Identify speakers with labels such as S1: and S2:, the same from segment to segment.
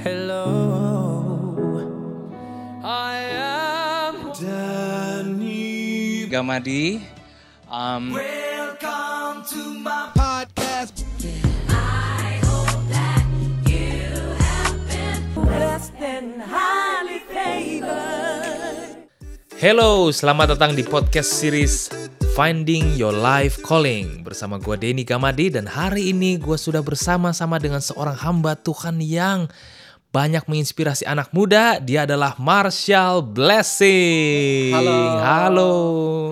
S1: Hello, I am Danny.
S2: Gamadi. Um,
S1: Welcome to my podcast.
S3: blessed and highly favored.
S4: Hello, selamat datang di podcast series Finding Your Life Calling bersama gue Denny Gamadi dan hari ini gue sudah bersama-sama dengan seorang hamba Tuhan yang banyak menginspirasi anak muda. Dia adalah Marshall Blessing.
S5: Halo.
S4: Halo.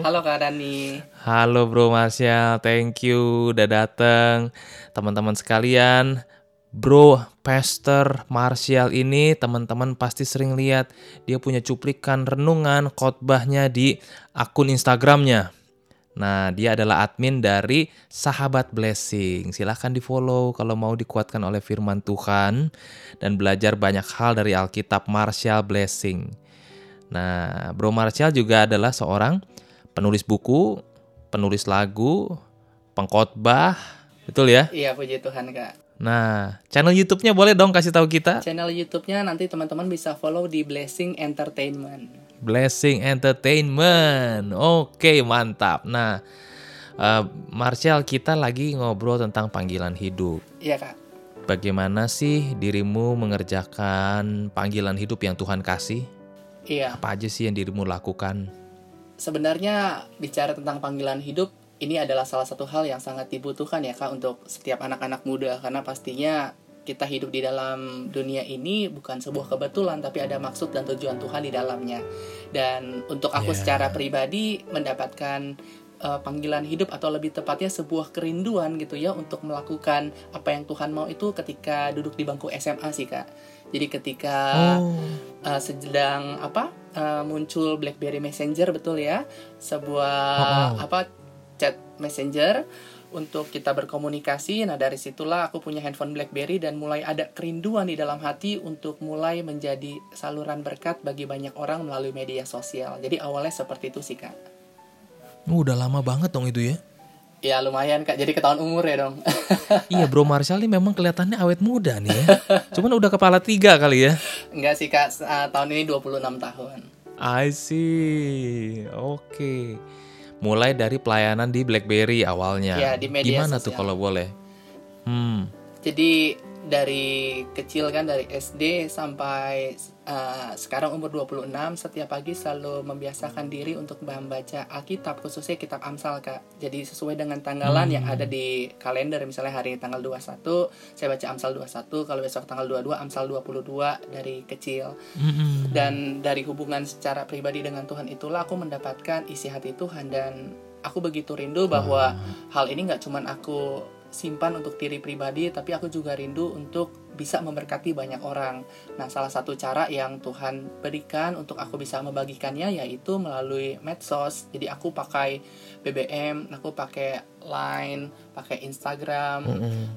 S5: Halo Kak Dani.
S4: Halo Bro Marshall, thank you udah datang. Teman-teman sekalian, Bro Pastor Marshall ini teman-teman pasti sering lihat dia punya cuplikan renungan khotbahnya di akun Instagramnya. Nah, dia adalah admin dari Sahabat Blessing. Silahkan di follow kalau mau dikuatkan oleh firman Tuhan dan belajar banyak hal dari Alkitab Marshall Blessing. Nah, Bro Marshall juga adalah seorang penulis buku, penulis lagu, pengkhotbah, betul ya?
S5: Iya puji Tuhan Kak.
S4: Nah, channel YouTube-nya boleh dong kasih tahu kita?
S5: Channel YouTube-nya nanti teman-teman bisa follow di Blessing Entertainment.
S4: Blessing Entertainment. Oke, mantap. Nah, eh, Marshall kita lagi ngobrol tentang panggilan hidup.
S5: Iya Kak.
S4: Bagaimana sih dirimu mengerjakan panggilan hidup yang Tuhan kasih?
S5: Iya.
S4: Apa aja sih yang dirimu lakukan?
S5: Sebenarnya bicara tentang panggilan hidup ini adalah salah satu hal yang sangat dibutuhkan ya Kak untuk setiap anak-anak muda karena pastinya kita hidup di dalam dunia ini bukan sebuah kebetulan tapi ada maksud dan tujuan Tuhan di dalamnya. Dan untuk aku
S4: Yeah.
S5: secara pribadi mendapatkan uh, panggilan hidup atau lebih tepatnya sebuah kerinduan gitu ya untuk melakukan apa yang Tuhan mau itu ketika duduk di bangku SMA sih Kak. Jadi ketika
S4: Oh,
S5: uh, sedang apa uh, muncul BlackBerry Messenger betul ya sebuah
S4: Oh,
S5: apa chat messenger untuk kita berkomunikasi nah dari situlah aku punya handphone BlackBerry dan mulai ada kerinduan di dalam hati untuk mulai menjadi saluran berkat bagi banyak orang melalui media sosial jadi awalnya seperti itu sih kak
S4: udah lama banget dong itu ya.
S5: ya lumayan kak jadi ketahuan umur ya dong
S4: Iya, Bro Marshall ini memang kelihatannya awet muda nih ya. Cuman udah kepala tiga kali ya.
S5: enggak sih kak uh, tahun ini 26 tahun
S4: I see. Oke. Mulai dari pelayanan di BlackBerry awalnya.
S5: Ya, di media
S4: Gimana tuh
S5: sosial.
S4: kalau boleh? Hmm.
S5: Jadi dari kecil kan dari SD sampai uh, sekarang umur 26 setiap pagi selalu membiasakan diri untuk membaca Alkitab khususnya kitab Amsal Kak. Jadi sesuai dengan tanggalan yang ada di kalender misalnya hari tanggal 21 saya baca Amsal 21 kalau besok tanggal 22 Amsal 22 dari kecil.
S4: Mm-mm.
S5: Dan dari hubungan secara pribadi dengan Tuhan itulah aku mendapatkan isi hati Tuhan dan aku begitu rindu bahwa hal ini nggak cuman aku simpan untuk diri pribadi tapi aku juga rindu untuk bisa memberkati banyak orang. Nah, salah satu cara yang Tuhan berikan untuk aku bisa membagikannya yaitu melalui medsos. Jadi aku pakai BBM, aku pakai Line, pakai Instagram,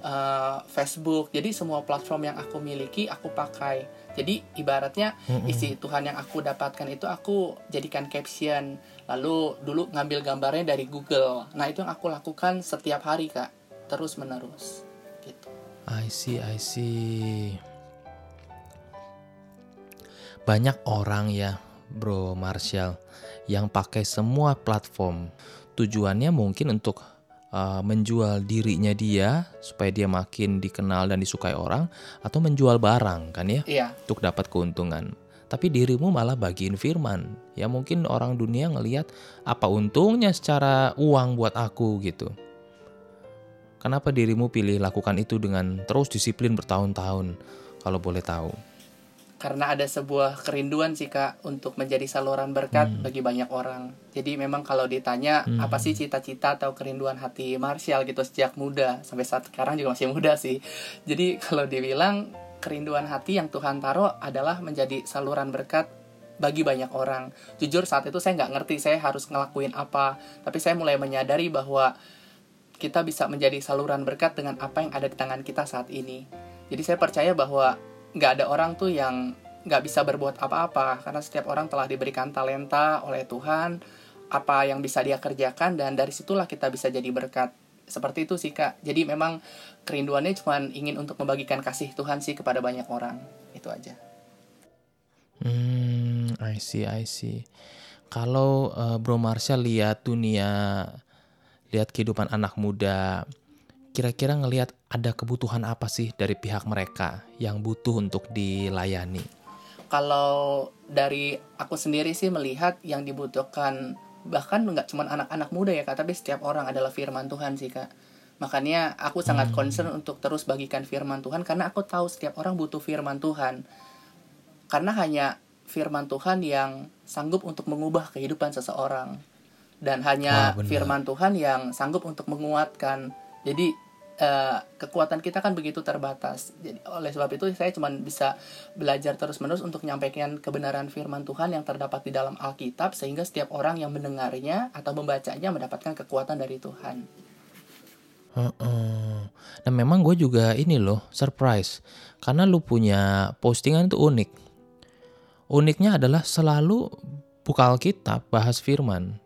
S5: eh, Facebook. Jadi semua platform yang aku miliki aku pakai. Jadi ibaratnya isi Tuhan yang aku dapatkan itu aku jadikan caption. Lalu dulu ngambil gambarnya dari Google. Nah, itu yang aku lakukan setiap hari, Kak. Terus menerus.
S4: I see, I see. Banyak orang ya, Bro Marshall, yang pakai semua platform. Tujuannya mungkin untuk uh, menjual dirinya dia supaya dia makin dikenal dan disukai orang atau menjual barang kan ya
S5: Iya,
S4: untuk dapat keuntungan. Tapi dirimu malah bagiin firman. Ya mungkin orang dunia ngelihat apa untungnya secara uang buat aku gitu. Kenapa dirimu pilih lakukan itu dengan terus disiplin bertahun-tahun? Kalau boleh tahu.
S5: karena ada sebuah kerinduan sih kak untuk menjadi saluran berkat bagi banyak orang. Jadi memang kalau ditanya apa sih cita-cita atau kerinduan hati Marshall gitu sejak muda sampai saat sekarang juga masih muda sih. Jadi kalau dibilang kerinduan hati yang Tuhan taruh adalah menjadi saluran berkat bagi banyak orang. Jujur saat itu saya nggak ngerti saya harus ngelakuin apa, tapi saya mulai menyadari bahwa kita bisa menjadi saluran berkat dengan apa yang ada di tangan kita saat ini. Jadi saya percaya bahwa nggak ada orang tuh yang nggak bisa berbuat apa-apa karena setiap orang telah diberikan talenta oleh Tuhan apa yang bisa dia kerjakan dan dari situlah kita bisa jadi berkat seperti itu sih kak jadi memang kerinduannya cuma ingin untuk membagikan kasih Tuhan sih kepada banyak orang itu aja
S4: Hmm, I see, I see. Kalau eh, Bro Marshall lihat dunia, lihat kehidupan anak muda, kira-kira ngelihat ada kebutuhan apa sih dari pihak mereka yang butuh untuk dilayani?
S5: kalau dari aku sendiri sih melihat yang dibutuhkan bahkan nggak cuma anak-anak muda ya kak tapi setiap orang adalah firman Tuhan sih kak. Makanya aku sangat concern untuk terus bagikan firman Tuhan karena aku tahu setiap orang butuh firman Tuhan. Karena hanya firman Tuhan yang sanggup untuk mengubah kehidupan seseorang dan hanya
S4: Wah,
S5: firman Tuhan yang sanggup untuk menguatkan jadi eh, kekuatan kita kan begitu terbatas jadi oleh sebab itu saya cuma bisa belajar terus menerus untuk menyampaikan kebenaran firman Tuhan yang terdapat di dalam Alkitab sehingga setiap orang yang mendengarnya atau membacanya mendapatkan kekuatan dari Tuhan
S4: Heeh. Dan memang gue juga ini loh surprise karena lu punya postingan itu unik. Uniknya adalah selalu buka Alkitab bahas firman.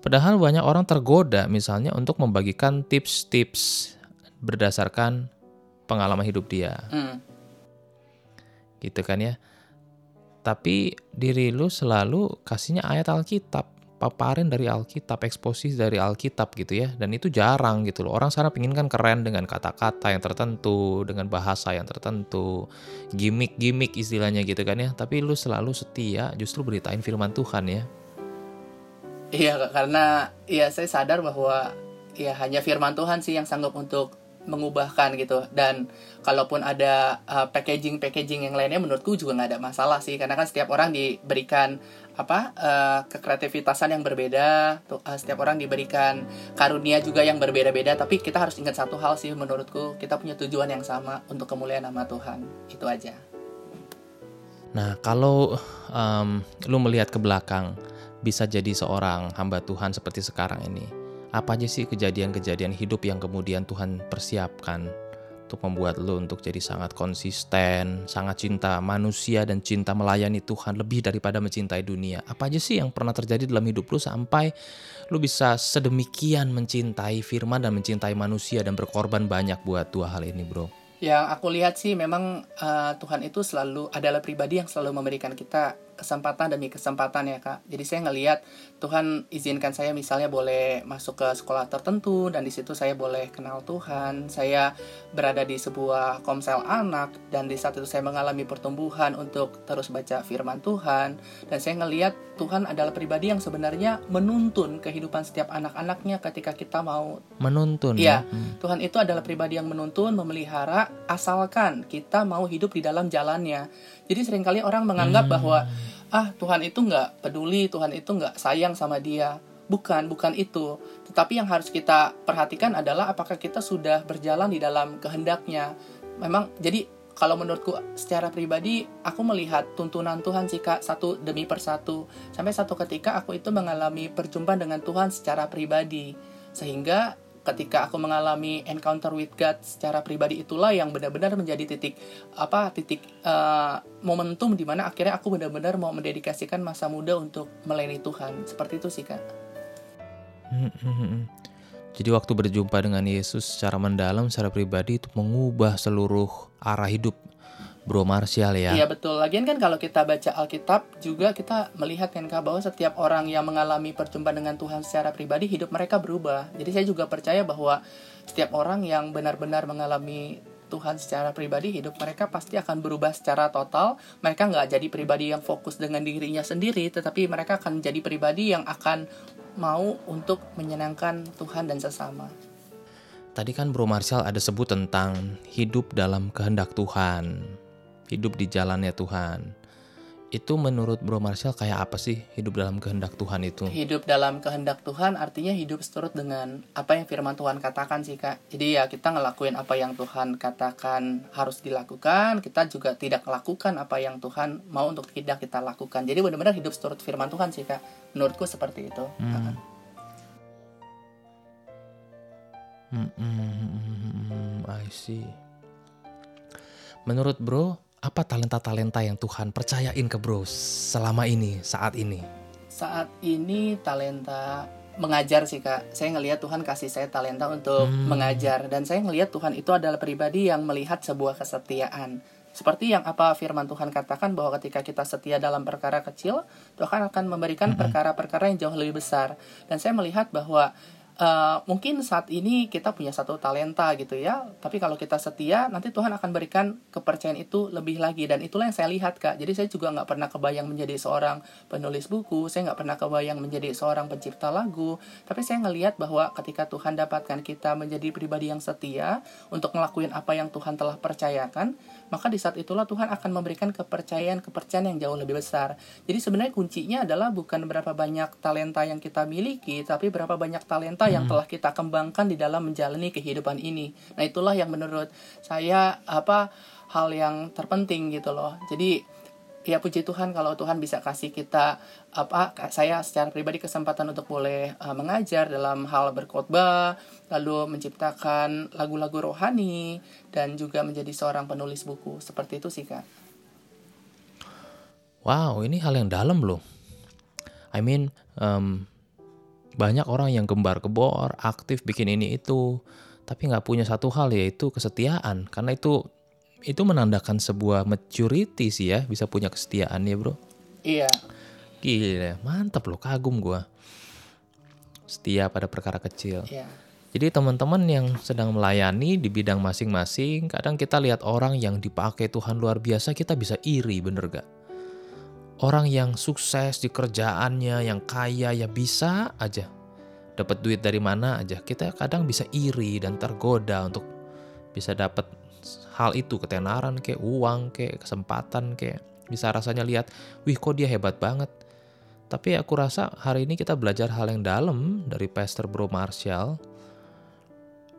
S4: Padahal banyak orang tergoda misalnya untuk membagikan tips-tips berdasarkan pengalaman hidup dia.
S5: Hmm.
S4: gitu kan ya. Tapi diri lu selalu kasihnya ayat Alkitab, paparin dari Alkitab, eksposisi dari Alkitab gitu ya. Dan itu jarang gitu loh. Orang sana pingin kan keren dengan kata-kata yang tertentu, dengan bahasa yang tertentu, gimmick-gimmick istilahnya gitu kan ya. Tapi lu selalu setia justru beritain firman Tuhan ya.
S5: Iya karena ya saya sadar bahwa ya hanya firman Tuhan sih yang sanggup untuk mengubahkan gitu. Dan kalaupun ada uh, packaging packaging yang lainnya menurutku juga nggak ada masalah sih. Karena kan setiap orang diberikan apa uh, kekreativitasan yang berbeda. Tuh uh, setiap orang diberikan karunia juga yang berbeda-beda. Tapi kita harus ingat satu hal sih menurutku. Kita punya tujuan yang sama untuk kemuliaan nama Tuhan. Itu aja.
S4: Nah, kalau em, lu melihat ke belakang, bisa jadi seorang hamba Tuhan seperti sekarang ini. Apa aja sih kejadian-kejadian hidup yang kemudian Tuhan persiapkan untuk membuat lu untuk jadi sangat konsisten, sangat cinta manusia dan cinta melayani Tuhan lebih daripada mencintai dunia. Apa aja sih yang pernah terjadi dalam hidup lu sampai lu bisa sedemikian mencintai firman dan mencintai manusia dan berkorban banyak buat dua hal ini, Bro?
S5: Yang aku lihat sih memang uh, Tuhan itu selalu adalah pribadi yang selalu memberikan kita kesempatan demi kesempatan ya kak. Jadi saya ngelihat Tuhan izinkan saya misalnya boleh masuk ke sekolah tertentu dan di situ saya boleh kenal Tuhan. Saya berada di sebuah komsel anak dan di saat itu saya mengalami pertumbuhan untuk terus baca firman Tuhan dan saya ngelihat Tuhan adalah pribadi yang sebenarnya menuntun kehidupan setiap anak-anaknya ketika kita mau
S4: Menuntun
S5: Iya,
S4: ya. Hmm.
S5: Tuhan itu adalah pribadi yang menuntun, memelihara, asalkan kita mau hidup di dalam jalannya. Jadi sering kali orang menganggap bahwa ah Tuhan itu nggak peduli, Tuhan itu nggak sayang sama dia. Bukan, bukan itu. Tetapi yang harus kita perhatikan adalah apakah kita sudah berjalan di dalam kehendaknya. Memang, jadi kalau menurutku secara pribadi aku melihat tuntunan Tuhan sih kak satu demi persatu sampai satu ketika aku itu mengalami perjumpaan dengan Tuhan secara pribadi sehingga ketika aku mengalami encounter with God secara pribadi itulah yang benar-benar menjadi titik apa titik eh, momentum di mana akhirnya aku benar-benar mau mendedikasikan masa muda untuk melayani Tuhan. Seperti itu sih kak.
S4: Hmm, hmm, hmm. Jadi waktu berjumpa dengan Yesus secara mendalam, secara pribadi itu mengubah seluruh arah hidup Bro Martial ya.
S5: Iya betul. Lagian kan kalau kita baca Alkitab juga kita melihat kan Kak bahwa setiap orang yang mengalami perjumpaan dengan Tuhan secara pribadi hidup mereka berubah. Jadi saya juga percaya bahwa setiap orang yang benar-benar mengalami Tuhan secara pribadi hidup mereka pasti akan berubah secara total. Mereka nggak jadi pribadi yang fokus dengan dirinya sendiri, tetapi mereka akan jadi pribadi yang akan mau untuk menyenangkan Tuhan dan sesama.
S4: Tadi kan Bro Martial ada sebut tentang hidup dalam kehendak Tuhan, hidup di jalannya Tuhan. Itu menurut Bro Martial kayak apa sih hidup dalam kehendak Tuhan itu?
S5: Hidup dalam kehendak Tuhan artinya hidup seturut dengan apa yang firman Tuhan katakan sih kak. Jadi ya kita ngelakuin apa yang Tuhan katakan harus dilakukan. Kita juga tidak melakukan apa yang Tuhan mau untuk tidak kita lakukan. Jadi benar-benar hidup seturut firman Tuhan sih kak. Menurutku seperti itu.
S4: Hmm. Hmm, hmm, hmm, hmm, hmm, I see. Menurut Bro, apa talenta-talenta yang Tuhan percayain ke Bro selama ini, saat ini?
S5: Saat ini talenta mengajar sih kak. Saya ngelihat Tuhan kasih saya talenta untuk
S4: Hmm.
S5: mengajar dan saya ngelihat Tuhan itu adalah pribadi yang melihat sebuah kesetiaan. Seperti yang apa firman Tuhan katakan bahwa ketika kita setia dalam perkara kecil, Tuhan akan memberikan perkara-perkara yang jauh lebih besar. Dan saya melihat bahwa eh, mungkin saat ini kita punya satu talenta gitu ya, tapi kalau kita setia, nanti Tuhan akan berikan kepercayaan itu lebih lagi. Dan itulah yang saya lihat kak. Jadi saya juga nggak pernah kebayang menjadi seorang penulis buku, saya nggak pernah kebayang menjadi seorang pencipta lagu. Tapi saya ngelihat bahwa ketika Tuhan dapatkan kita menjadi pribadi yang setia untuk ngelakuin apa yang Tuhan telah percayakan, maka di saat itulah Tuhan akan memberikan kepercayaan-kepercayaan yang jauh lebih besar. Jadi sebenarnya kuncinya adalah bukan berapa banyak talenta yang kita miliki, tapi berapa banyak talenta yang telah kita kembangkan di dalam menjalani kehidupan ini. Nah, itulah yang menurut saya apa hal yang terpenting gitu loh. Jadi ya puji Tuhan kalau Tuhan bisa kasih kita apa saya secara pribadi kesempatan untuk boleh uh, mengajar dalam hal berkhotbah lalu menciptakan lagu-lagu rohani dan juga menjadi seorang penulis buku seperti itu sih kak
S4: Wow, ini hal yang dalam loh. I mean, em, banyak orang yang gembar kebor, aktif bikin ini itu, tapi nggak punya satu hal yaitu kesetiaan. Karena itu itu menandakan sebuah maturity sih ya, bisa punya kesetiaan ya bro.
S5: iya
S4: Gila, mantap loh, kagum gua. Setia pada perkara kecil.
S5: iya
S4: Jadi teman-teman yang sedang melayani di bidang masing-masing, kadang kita lihat orang yang dipakai Tuhan luar biasa, kita bisa iri, bener gak? Orang yang sukses di kerjaannya, yang kaya, ya bisa aja. Dapat duit dari mana aja, kita kadang bisa iri dan tergoda untuk bisa dapat hal itu, ketenaran kayak uang, kayak kesempatan, kayak bisa rasanya lihat, wih kok dia hebat banget. Tapi aku rasa hari ini kita belajar hal yang dalam dari Pastor Bro Marshall,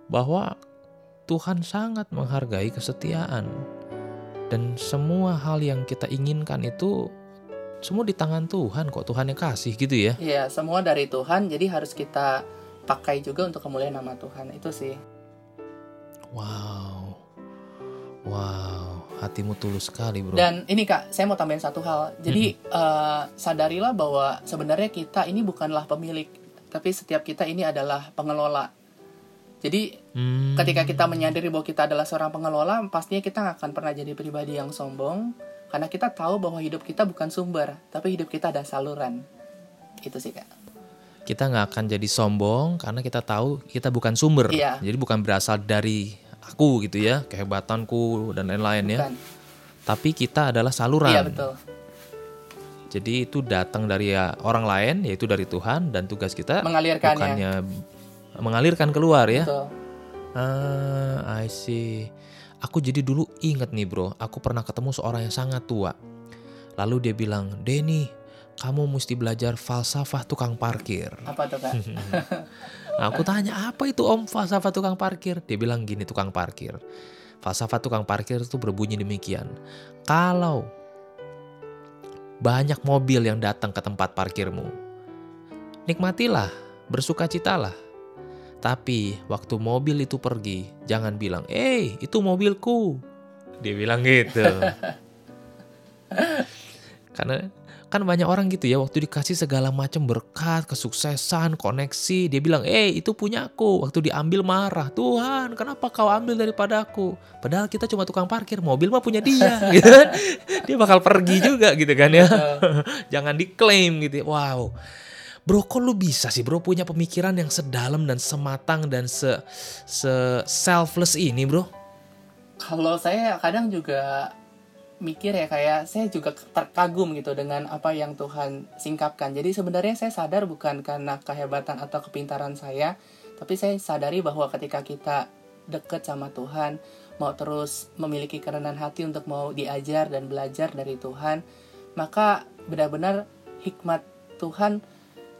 S4: bahwa Tuhan sangat menghargai kesetiaan. Dan semua hal yang kita inginkan itu semua di tangan Tuhan kok Tuhan yang kasih gitu ya.
S5: Iya semua dari Tuhan jadi harus kita pakai juga untuk kemuliaan nama Tuhan itu sih.
S4: Wow wow hatimu tulus sekali bro
S5: Dan ini kak, saya mau tambahin satu hal. Jadi eh, sadarilah bahwa sebenarnya kita ini bukanlah pemilik, tapi setiap kita ini adalah pengelola. Jadi
S4: Hmm,
S5: ketika kita menyadari bahwa kita adalah seorang pengelola, pastinya kita nggak akan pernah jadi pribadi yang sombong, karena kita tahu bahwa hidup kita bukan sumber, tapi hidup kita ada saluran. Itu sih kak.
S4: kita nggak akan jadi sombong karena kita tahu kita bukan sumber
S5: Iya.
S4: jadi bukan berasal dari aku gitu ya kehebatanku dan lain-lain ya tapi kita adalah saluran
S5: Iya betul.
S4: Jadi itu datang dari ya, orang lain, yaitu dari Tuhan, dan tugas kita
S5: Mengalirkannya.
S4: bukannya mengalirkan keluar ya.
S5: Betul.
S4: Ah, I see. Aku jadi dulu inget nih bro, aku pernah ketemu seorang yang sangat tua. Lalu dia bilang, Denny, kamu mesti belajar falsafah tukang parkir.
S5: Apa tuh kak?
S4: Nah, aku tanya, apa itu om falsafah tukang parkir? Dia bilang gini tukang parkir. Falsafah tukang parkir itu berbunyi demikian. Kalau banyak mobil yang datang ke tempat parkirmu, nikmatilah, bersukacitalah. Tapi waktu mobil itu pergi, jangan bilang, eh itu mobilku. Dia bilang gitu. Karena kan banyak orang gitu ya waktu dikasih segala macam berkat, kesuksesan, koneksi, dia bilang, "Eh, itu punya aku." Waktu diambil marah, "Tuhan, kenapa kau ambil daripada aku?" Padahal kita cuma tukang parkir, mobil mah punya dia, gitu kan. Dia bakal pergi juga gitu kan ya. Jangan diklaim gitu. ya. Wow. Bro, kok lu bisa sih bro punya pemikiran yang sedalam dan sematang dan se, se selfless ini bro?
S5: Kalau saya kadang juga mikir ya kayak saya juga terkagum gitu dengan apa yang Tuhan singkapkan. Jadi sebenarnya saya sadar bukan karena kehebatan atau kepintaran saya, tapi saya sadari bahwa ketika kita deket sama Tuhan, mau terus memiliki kerendahan hati untuk mau diajar dan belajar dari Tuhan, maka benar-benar hikmat Tuhan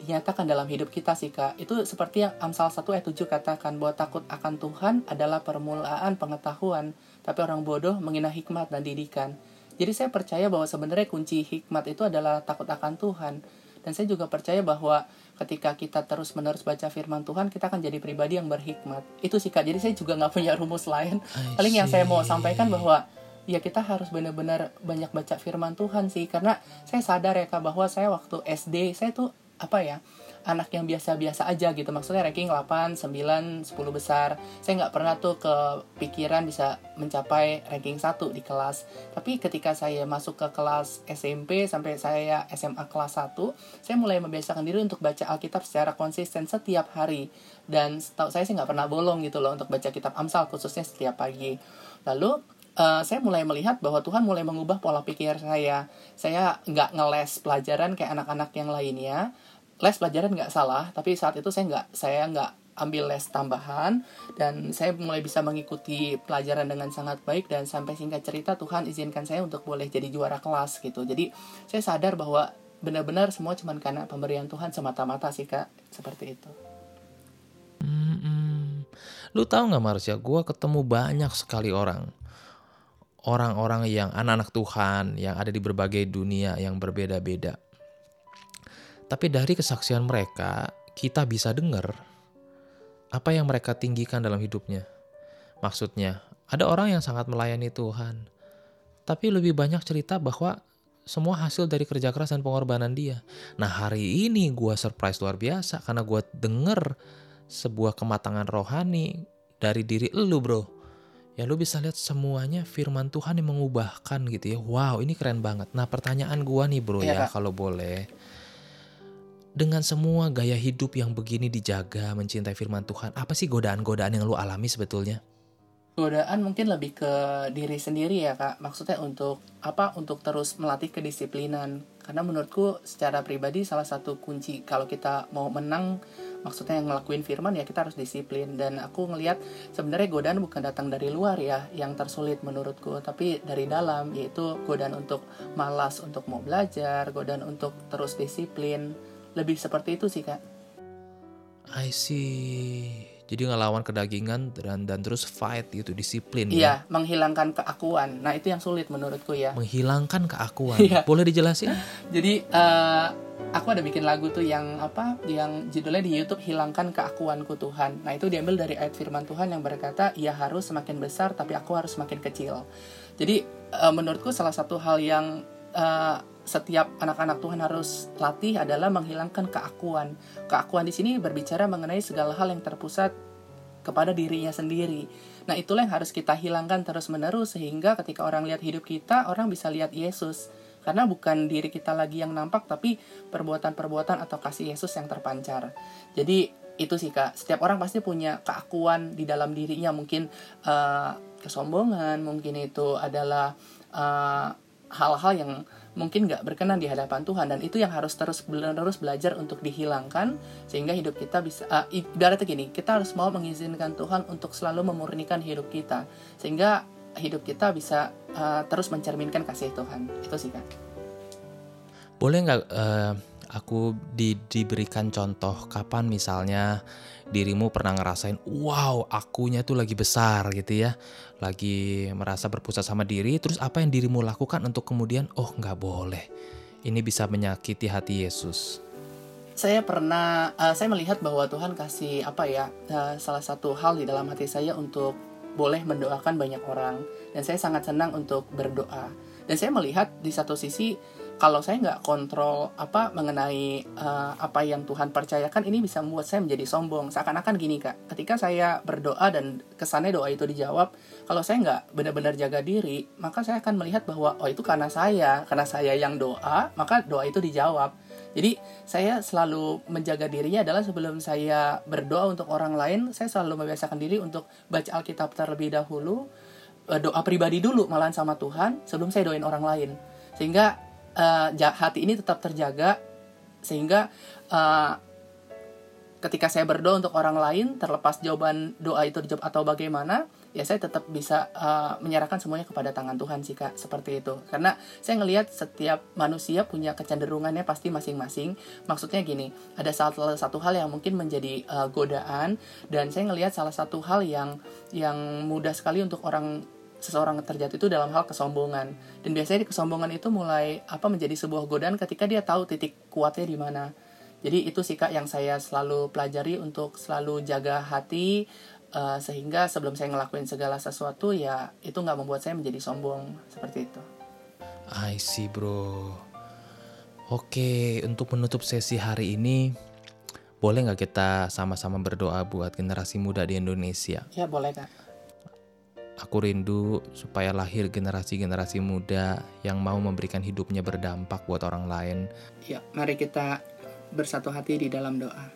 S5: dinyatakan dalam hidup kita sih kak itu seperti yang Amsal 1 ayat 7 katakan bahwa takut akan Tuhan adalah permulaan pengetahuan tapi orang bodoh menghina hikmat dan didikan jadi saya percaya bahwa sebenarnya kunci hikmat itu adalah takut akan Tuhan. Dan saya juga percaya bahwa ketika kita terus menerus baca firman Tuhan kita akan jadi pribadi yang berhikmat. Itu sih kak. Jadi saya juga nggak punya rumus lain. Paling yang saya mau sampaikan bahwa ya kita harus benar-benar banyak baca firman Tuhan sih. Karena saya sadar ya kak bahwa saya waktu SD saya tuh apa ya anak yang biasa-biasa aja gitu. Maksudnya ranking 8, 9, 10 besar. Saya nggak pernah tuh kepikiran bisa mencapai ranking 1 di kelas. Tapi ketika saya masuk ke kelas SMP sampai saya SMA kelas 1 saya mulai membiasakan diri untuk baca Alkitab secara konsisten setiap hari. Dan setahu saya sih nggak pernah bolong gitu loh untuk baca kitab Amsal khususnya setiap pagi. Lalu uh, saya mulai melihat bahwa Tuhan mulai mengubah pola pikir saya. Saya nggak ngeles pelajaran kayak anak-anak yang lainnya, les pelajaran nggak salah tapi saat itu saya nggak saya nggak ambil les tambahan dan saya mulai bisa mengikuti pelajaran dengan sangat baik dan sampai singkat cerita Tuhan izinkan saya untuk boleh jadi juara kelas gitu. Jadi saya sadar bahwa benar-benar semua cuma karena pemberian Tuhan semata-mata sih kak. Seperti itu.
S4: Hmm, lu tahu nggak Marsha, gue ketemu banyak sekali orang. Orang-orang yang anak-anak Tuhan yang ada di berbagai dunia yang berbeda-beda tapi dari kesaksian mereka, kita bisa dengar apa yang mereka tinggikan dalam hidupnya. Maksudnya, ada orang yang sangat melayani Tuhan, tapi lebih banyak cerita bahwa semua hasil dari kerja keras dan pengorbanan dia. Nah hari ini gue surprise luar biasa karena gue denger sebuah kematangan rohani dari diri lu bro. Ya lu bisa lihat semuanya firman Tuhan yang mengubahkan gitu ya. Wow ini keren banget. Nah pertanyaan gue nih bro ya, ya kalau boleh dengan semua gaya hidup yang begini dijaga, mencintai firman Tuhan, apa sih godaan-godaan yang lu alami sebetulnya?
S5: Godaan mungkin lebih ke diri sendiri ya kak. Maksudnya untuk apa? Untuk terus melatih kedisiplinan. Karena menurutku secara pribadi salah satu kunci kalau kita mau menang, maksudnya yang ngelakuin firman ya kita harus disiplin. Dan aku ngelihat sebenarnya godaan bukan datang dari luar ya, yang tersulit menurutku, tapi dari dalam yaitu godaan untuk malas untuk mau belajar, godaan untuk terus disiplin lebih seperti itu sih kak.
S4: I see. Jadi ngelawan kedagingan dan dan terus fight gitu disiplin
S5: iya ya? menghilangkan keakuan. Nah itu yang sulit menurutku ya.
S4: Menghilangkan keakuan? Iya. boleh dijelasin?
S5: Jadi uh, aku ada bikin lagu tuh yang apa yang judulnya di YouTube hilangkan keakuanku Tuhan. Nah itu diambil dari ayat firman Tuhan yang berkata ia harus semakin besar tapi aku harus semakin kecil. Jadi uh, menurutku salah satu hal yang uh, setiap anak-anak Tuhan harus latih adalah menghilangkan keakuan. Keakuan di sini berbicara mengenai segala hal yang terpusat kepada dirinya sendiri. Nah, itulah yang harus kita hilangkan terus-menerus sehingga ketika orang lihat hidup kita, orang bisa lihat Yesus. Karena bukan diri kita lagi yang nampak, tapi perbuatan-perbuatan atau kasih Yesus yang terpancar. Jadi, itu sih Kak. Setiap orang pasti punya keakuan di dalam dirinya. Mungkin uh, kesombongan, mungkin itu adalah uh, hal-hal yang mungkin nggak berkenan di hadapan Tuhan. Dan itu yang harus terus terus belajar untuk dihilangkan sehingga hidup kita bisa uh, ibaratnya gini kita harus mau mengizinkan Tuhan untuk selalu memurnikan hidup kita sehingga hidup kita bisa uh, terus mencerminkan kasih Tuhan. Itu sih kan
S4: boleh nggak uh, aku di, diberikan contoh kapan misalnya dirimu pernah ngerasain wow akunya tuh lagi besar gitu ya. Lagi merasa berpusat sama diri terus apa yang dirimu lakukan untuk kemudian oh nggak boleh. Ini bisa menyakiti hati Yesus.
S5: Saya pernah uh, saya melihat bahwa Tuhan kasih apa ya uh, salah satu hal di dalam hati saya untuk boleh mendoakan banyak orang. Dan saya sangat senang untuk berdoa. Dan saya melihat di satu sisi kalau saya nggak kontrol apa mengenai uh, apa yang Tuhan percayakan ini bisa membuat saya menjadi sombong. Seakan-akan gini kak ketika saya berdoa dan kesannya doa itu dijawab kalau saya nggak benar-benar jaga diri maka saya akan melihat bahwa oh itu karena saya. Karena saya yang doa maka doa itu dijawab. Jadi saya selalu menjaga dirinya adalah sebelum saya berdoa untuk orang lain saya selalu membiasakan diri untuk baca Alkitab terlebih dahulu eh, doa pribadi dulu malahan sama Tuhan sebelum saya doain orang lain. Sehingga uh, hati ini tetap terjaga sehingga uh, ketika saya berdoa untuk orang lain terlepas jawaban doa itu dijawab atau bagaimana ya saya tetap bisa uh, menyerahkan semuanya kepada tangan Tuhan sih kak seperti itu. Karena saya ngelihat setiap manusia punya kecenderungannya pasti masing-masing. Maksudnya gini ada salah satu hal yang mungkin menjadi uh, godaan dan saya ngelihat salah satu hal yang yang mudah sekali untuk orang seseorang terjatuh itu dalam hal kesombongan. Dan biasanya di kesombongan itu mulai apa menjadi sebuah godaan ketika dia tahu titik kuatnya di mana. Jadi itu sih kak yang saya selalu pelajari untuk selalu jaga hati uh, sehingga sebelum saya ngelakuin segala sesuatu ya itu nggak membuat saya menjadi sombong. Seperti itu.
S4: I see bro. Oke untuk menutup sesi hari ini boleh nggak kita sama-sama berdoa buat generasi muda di Indonesia?
S5: Ya boleh kak.
S4: Aku rindu supaya lahir generasi-generasi muda yang mau memberikan hidupnya berdampak buat orang lain.
S5: Ya mari kita bersatu hati di dalam doa.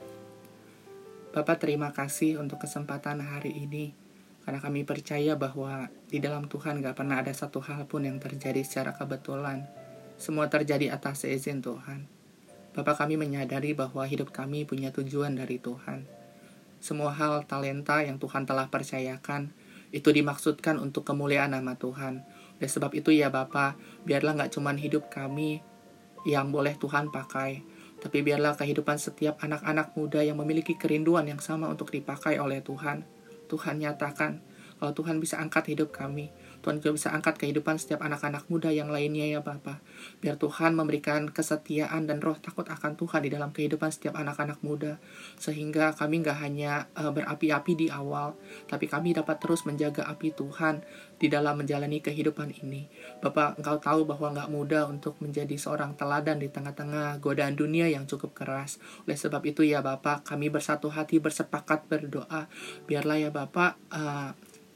S5: Bapak terima kasih untuk kesempatan hari ini. Karena kami percaya bahwa di dalam Tuhan gak pernah ada satu hal pun yang terjadi secara kebetulan. Semua terjadi atas seizin Tuhan. Bapak kami menyadari bahwa hidup kami punya tujuan dari Tuhan. Semua hal talenta yang Tuhan telah percayakan, itu dimaksudkan untuk kemuliaan nama Tuhan. Oleh sebab itu ya Bapak, biarlah gak cuman hidup kami yang boleh Tuhan pakai, tapi biarlah kehidupan setiap anak-anak muda yang memiliki kerinduan yang sama untuk dipakai oleh Tuhan. Tuhan nyatakan kalau Tuhan bisa angkat hidup kami, Tuhan juga bisa angkat kehidupan setiap anak-anak muda yang lainnya ya Bapak. Biar Tuhan memberikan kesetiaan dan roh takut akan Tuhan di dalam kehidupan setiap anak-anak muda. Sehingga kami nggak hanya uh, berapi-api di awal, tapi kami dapat terus menjaga api Tuhan di dalam menjalani kehidupan ini. Bapak, engkau tahu bahwa nggak mudah untuk menjadi seorang teladan di tengah-tengah godaan dunia yang cukup keras. Oleh sebab itu ya Bapak, kami bersatu hati bersepakat berdoa. Biarlah ya Bapak, uh,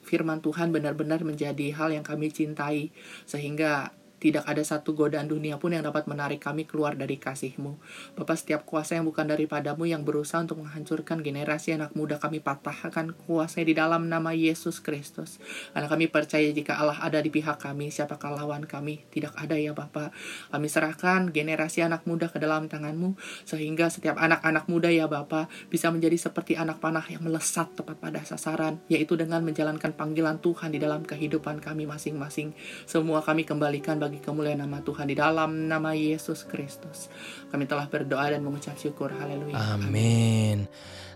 S5: firman Tuhan benar-benar menjadi hal yang kami cintai. Sehingga tidak ada satu godaan dunia pun yang dapat menarik kami keluar dari kasih-Mu. Bapak, setiap kuasa yang bukan daripadamu yang berusaha untuk menghancurkan generasi anak muda kami patahkan kuasanya di dalam nama Yesus Kristus. Karena kami percaya jika Allah ada di pihak kami, siapakah lawan kami? Tidak ada ya Bapak. Kami serahkan generasi anak muda ke dalam tangan-Mu, sehingga setiap anak-anak muda ya Bapak bisa menjadi seperti anak panah yang melesat tepat pada sasaran, yaitu dengan menjalankan panggilan Tuhan di dalam kehidupan kami masing-masing. Semua kami kembalikan bagi bagi kemuliaan nama Tuhan di dalam nama Yesus Kristus. Kami telah berdoa dan mengucap syukur. Haleluya.
S4: Amin.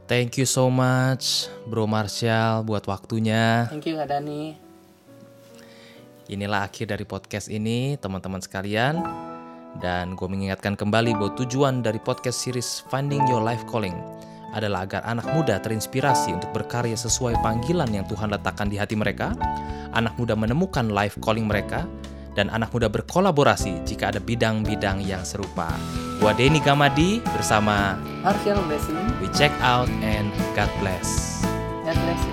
S4: Thank you so much, Bro Marshall, buat waktunya.
S5: Thank you, Kak Dani.
S4: Inilah akhir dari podcast ini, teman-teman sekalian. Dan gue mengingatkan kembali bahwa tujuan dari podcast series Finding Your Life Calling adalah agar anak muda terinspirasi untuk berkarya sesuai panggilan yang Tuhan letakkan di hati mereka, anak muda menemukan life calling mereka, dan anak muda berkolaborasi jika ada bidang-bidang yang serupa. Gua Denny Gamadi bersama
S5: Marshall Blessing.
S4: We Check Out and God Bless.
S5: God bless you.